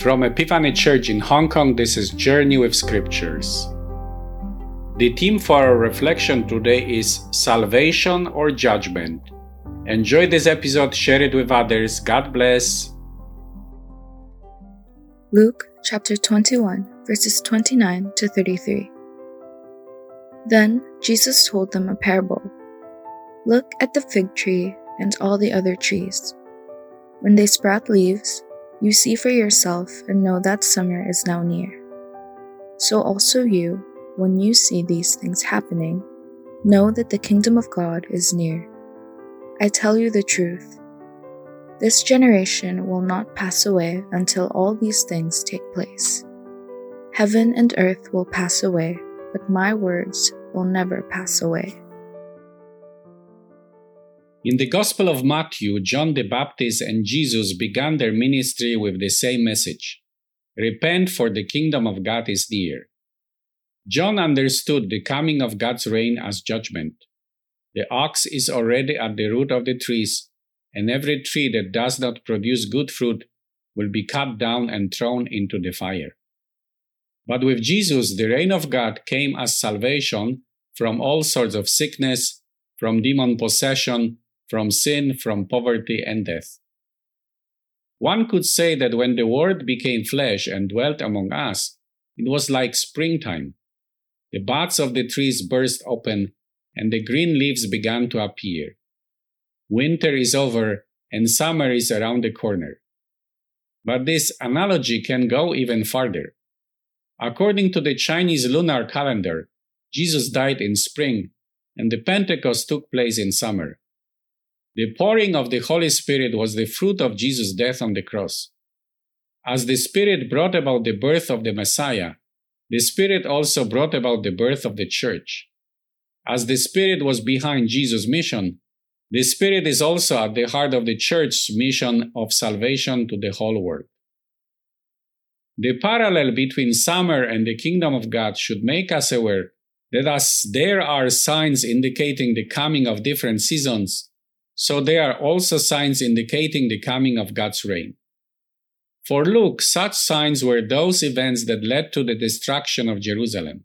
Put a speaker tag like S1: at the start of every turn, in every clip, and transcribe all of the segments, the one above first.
S1: From Epiphany Church in Hong Kong, this is Journey with Scriptures. The theme for our reflection today is Salvation or Judgment. Enjoy this episode, share it with others. God bless.
S2: Luke chapter 21, verses 29 to 33. Then Jesus told them a parable Look at the fig tree and all the other trees. When they sprout leaves, you see for yourself and know that summer is now near. So also you, when you see these things happening, know that the kingdom of God is near. I tell you the truth. This generation will not pass away until all these things take place. Heaven and earth will pass away, but my words will never pass away.
S1: In the Gospel of Matthew, John the Baptist and Jesus began their ministry with the same message Repent, for the kingdom of God is near. John understood the coming of God's reign as judgment. The ox is already at the root of the trees, and every tree that does not produce good fruit will be cut down and thrown into the fire. But with Jesus, the reign of God came as salvation from all sorts of sickness, from demon possession, from sin, from poverty, and death. One could say that when the Word became flesh and dwelt among us, it was like springtime. The buds of the trees burst open, and the green leaves began to appear. Winter is over, and summer is around the corner. But this analogy can go even farther. According to the Chinese lunar calendar, Jesus died in spring, and the Pentecost took place in summer. The pouring of the Holy Spirit was the fruit of Jesus' death on the cross. As the Spirit brought about the birth of the Messiah, the Spirit also brought about the birth of the church. As the Spirit was behind Jesus' mission, the Spirit is also at the heart of the church's mission of salvation to the whole world. The parallel between summer and the kingdom of God should make us aware that as there are signs indicating the coming of different seasons, so there are also signs indicating the coming of God's reign. For Luke, such signs were those events that led to the destruction of Jerusalem.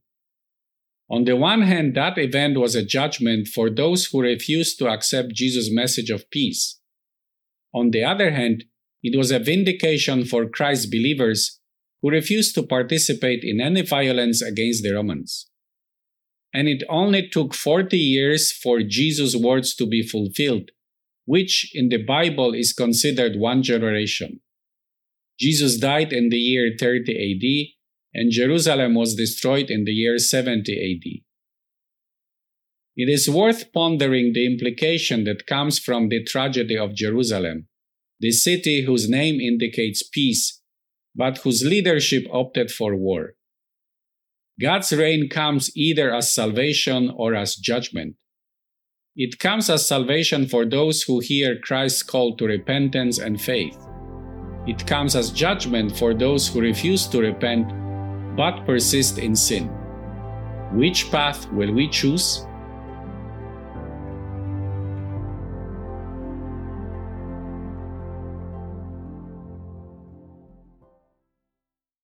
S1: On the one hand, that event was a judgment for those who refused to accept Jesus' message of peace. On the other hand, it was a vindication for Christ's believers who refused to participate in any violence against the Romans. And it only took 40 years for Jesus' words to be fulfilled which in the Bible is considered one generation. Jesus died in the year 30 AD, and Jerusalem was destroyed in the year 70 AD. It is worth pondering the implication that comes from the tragedy of Jerusalem, the city whose name indicates peace, but whose leadership opted for war. God's reign comes either as salvation or as judgment. It comes as salvation for those who hear Christ's call to repentance and faith. It comes as judgment for those who refuse to repent but persist in sin. Which path will we choose?